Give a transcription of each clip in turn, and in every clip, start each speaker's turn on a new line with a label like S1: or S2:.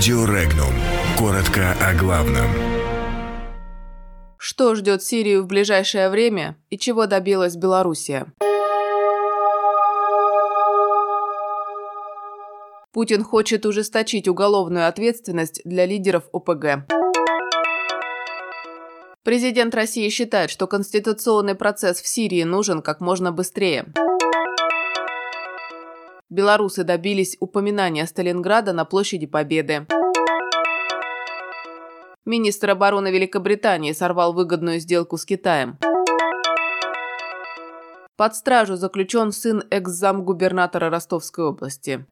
S1: Радио Регнум. Коротко о главном.
S2: Что ждет Сирию в ближайшее время и чего добилась Белоруссия? Путин хочет ужесточить уголовную ответственность для лидеров ОПГ. Президент России считает, что конституционный процесс в Сирии нужен как можно быстрее. Белорусы добились упоминания Сталинграда на площади Победы. Министр обороны Великобритании сорвал выгодную сделку с Китаем. Под стражу заключен сын экс-замгубернатора Ростовской области.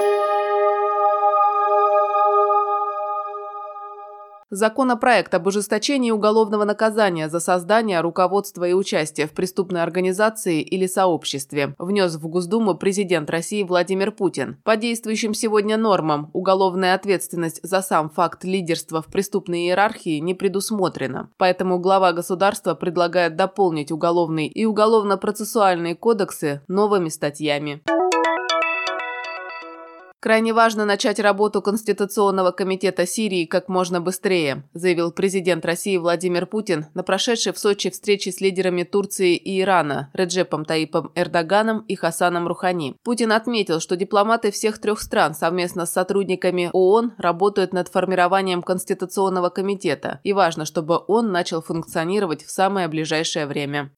S2: Законопроект об ужесточении уголовного наказания за создание, руководство и участие в преступной организации или сообществе внес в Госдуму президент России Владимир Путин. По действующим сегодня нормам уголовная ответственность за сам факт лидерства в преступной иерархии не предусмотрена. Поэтому глава государства предлагает дополнить уголовный и уголовно-процессуальные кодексы новыми статьями. Крайне важно начать работу Конституционного комитета Сирии как можно быстрее, заявил президент России Владимир Путин на прошедшей в Сочи встрече с лидерами Турции и Ирана Реджепом Таипом Эрдоганом и Хасаном Рухани. Путин отметил, что дипломаты всех трех стран совместно с сотрудниками ООН работают над формированием Конституционного комитета, и важно, чтобы он начал функционировать в самое ближайшее время.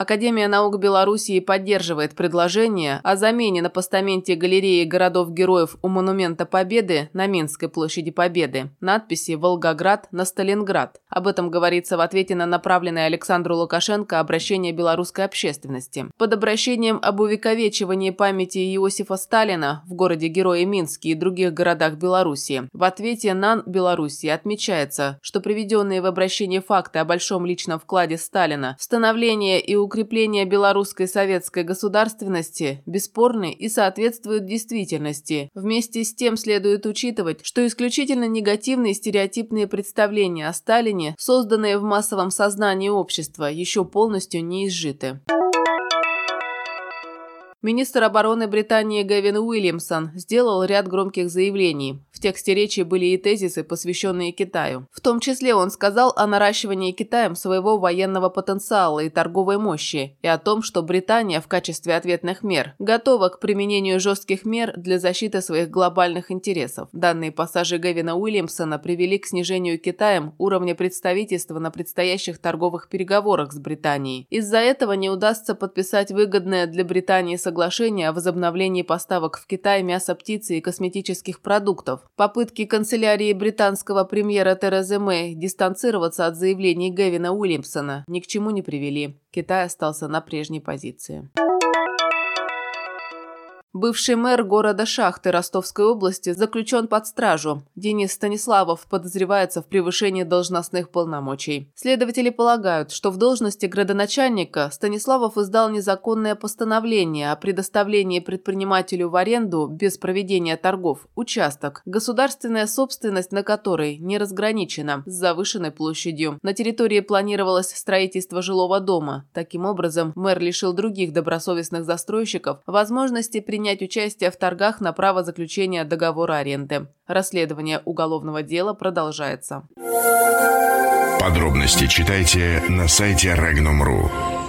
S2: Академия наук Белоруссии поддерживает предложение о замене на постаменте галереи городов-героев у Монумента Победы на Минской площади Победы надписи «Волгоград» на «Сталинград». Об этом говорится в ответе на направленное Александру Лукашенко обращение белорусской общественности. Под обращением об увековечивании памяти Иосифа Сталина в городе-герое Минске и других городах Белоруссии в ответе НАН Белоруссии отмечается, что приведенные в обращении факты о большом личном вкладе Сталина в становление и укрепления белорусской советской государственности бесспорны и соответствуют действительности. Вместе с тем следует учитывать, что исключительно негативные стереотипные представления о Сталине, созданные в массовом сознании общества, еще полностью не изжиты. Министр обороны Британии Гэвин Уильямсон сделал ряд громких заявлений. В тексте речи были и тезисы, посвященные Китаю. В том числе он сказал о наращивании Китаем своего военного потенциала и торговой мощи, и о том, что Британия в качестве ответных мер готова к применению жестких мер для защиты своих глобальных интересов. Данные пассажи Гэвина Уильямсона привели к снижению Китаем уровня представительства на предстоящих торговых переговорах с Британией. Из-за этого не удастся подписать выгодное для Британии соглашение соглашение о возобновлении поставок в Китай мяса птицы и косметических продуктов. Попытки канцелярии британского премьера Терезы Мэй дистанцироваться от заявлений Гевина Уильямсона ни к чему не привели. Китай остался на прежней позиции. Бывший мэр города Шахты Ростовской области заключен под стражу. Денис Станиславов подозревается в превышении должностных полномочий. Следователи полагают, что в должности градоначальника Станиславов издал незаконное постановление о предоставлении предпринимателю в аренду без проведения торгов участок, государственная собственность на который не разграничена с завышенной площадью. На территории планировалось строительство жилого дома. Таким образом, мэр лишил других добросовестных застройщиков возможности принять принять участие в торгах на право заключения договора аренды. Расследование уголовного дела продолжается.
S1: Подробности читайте на сайте Regnum.ru.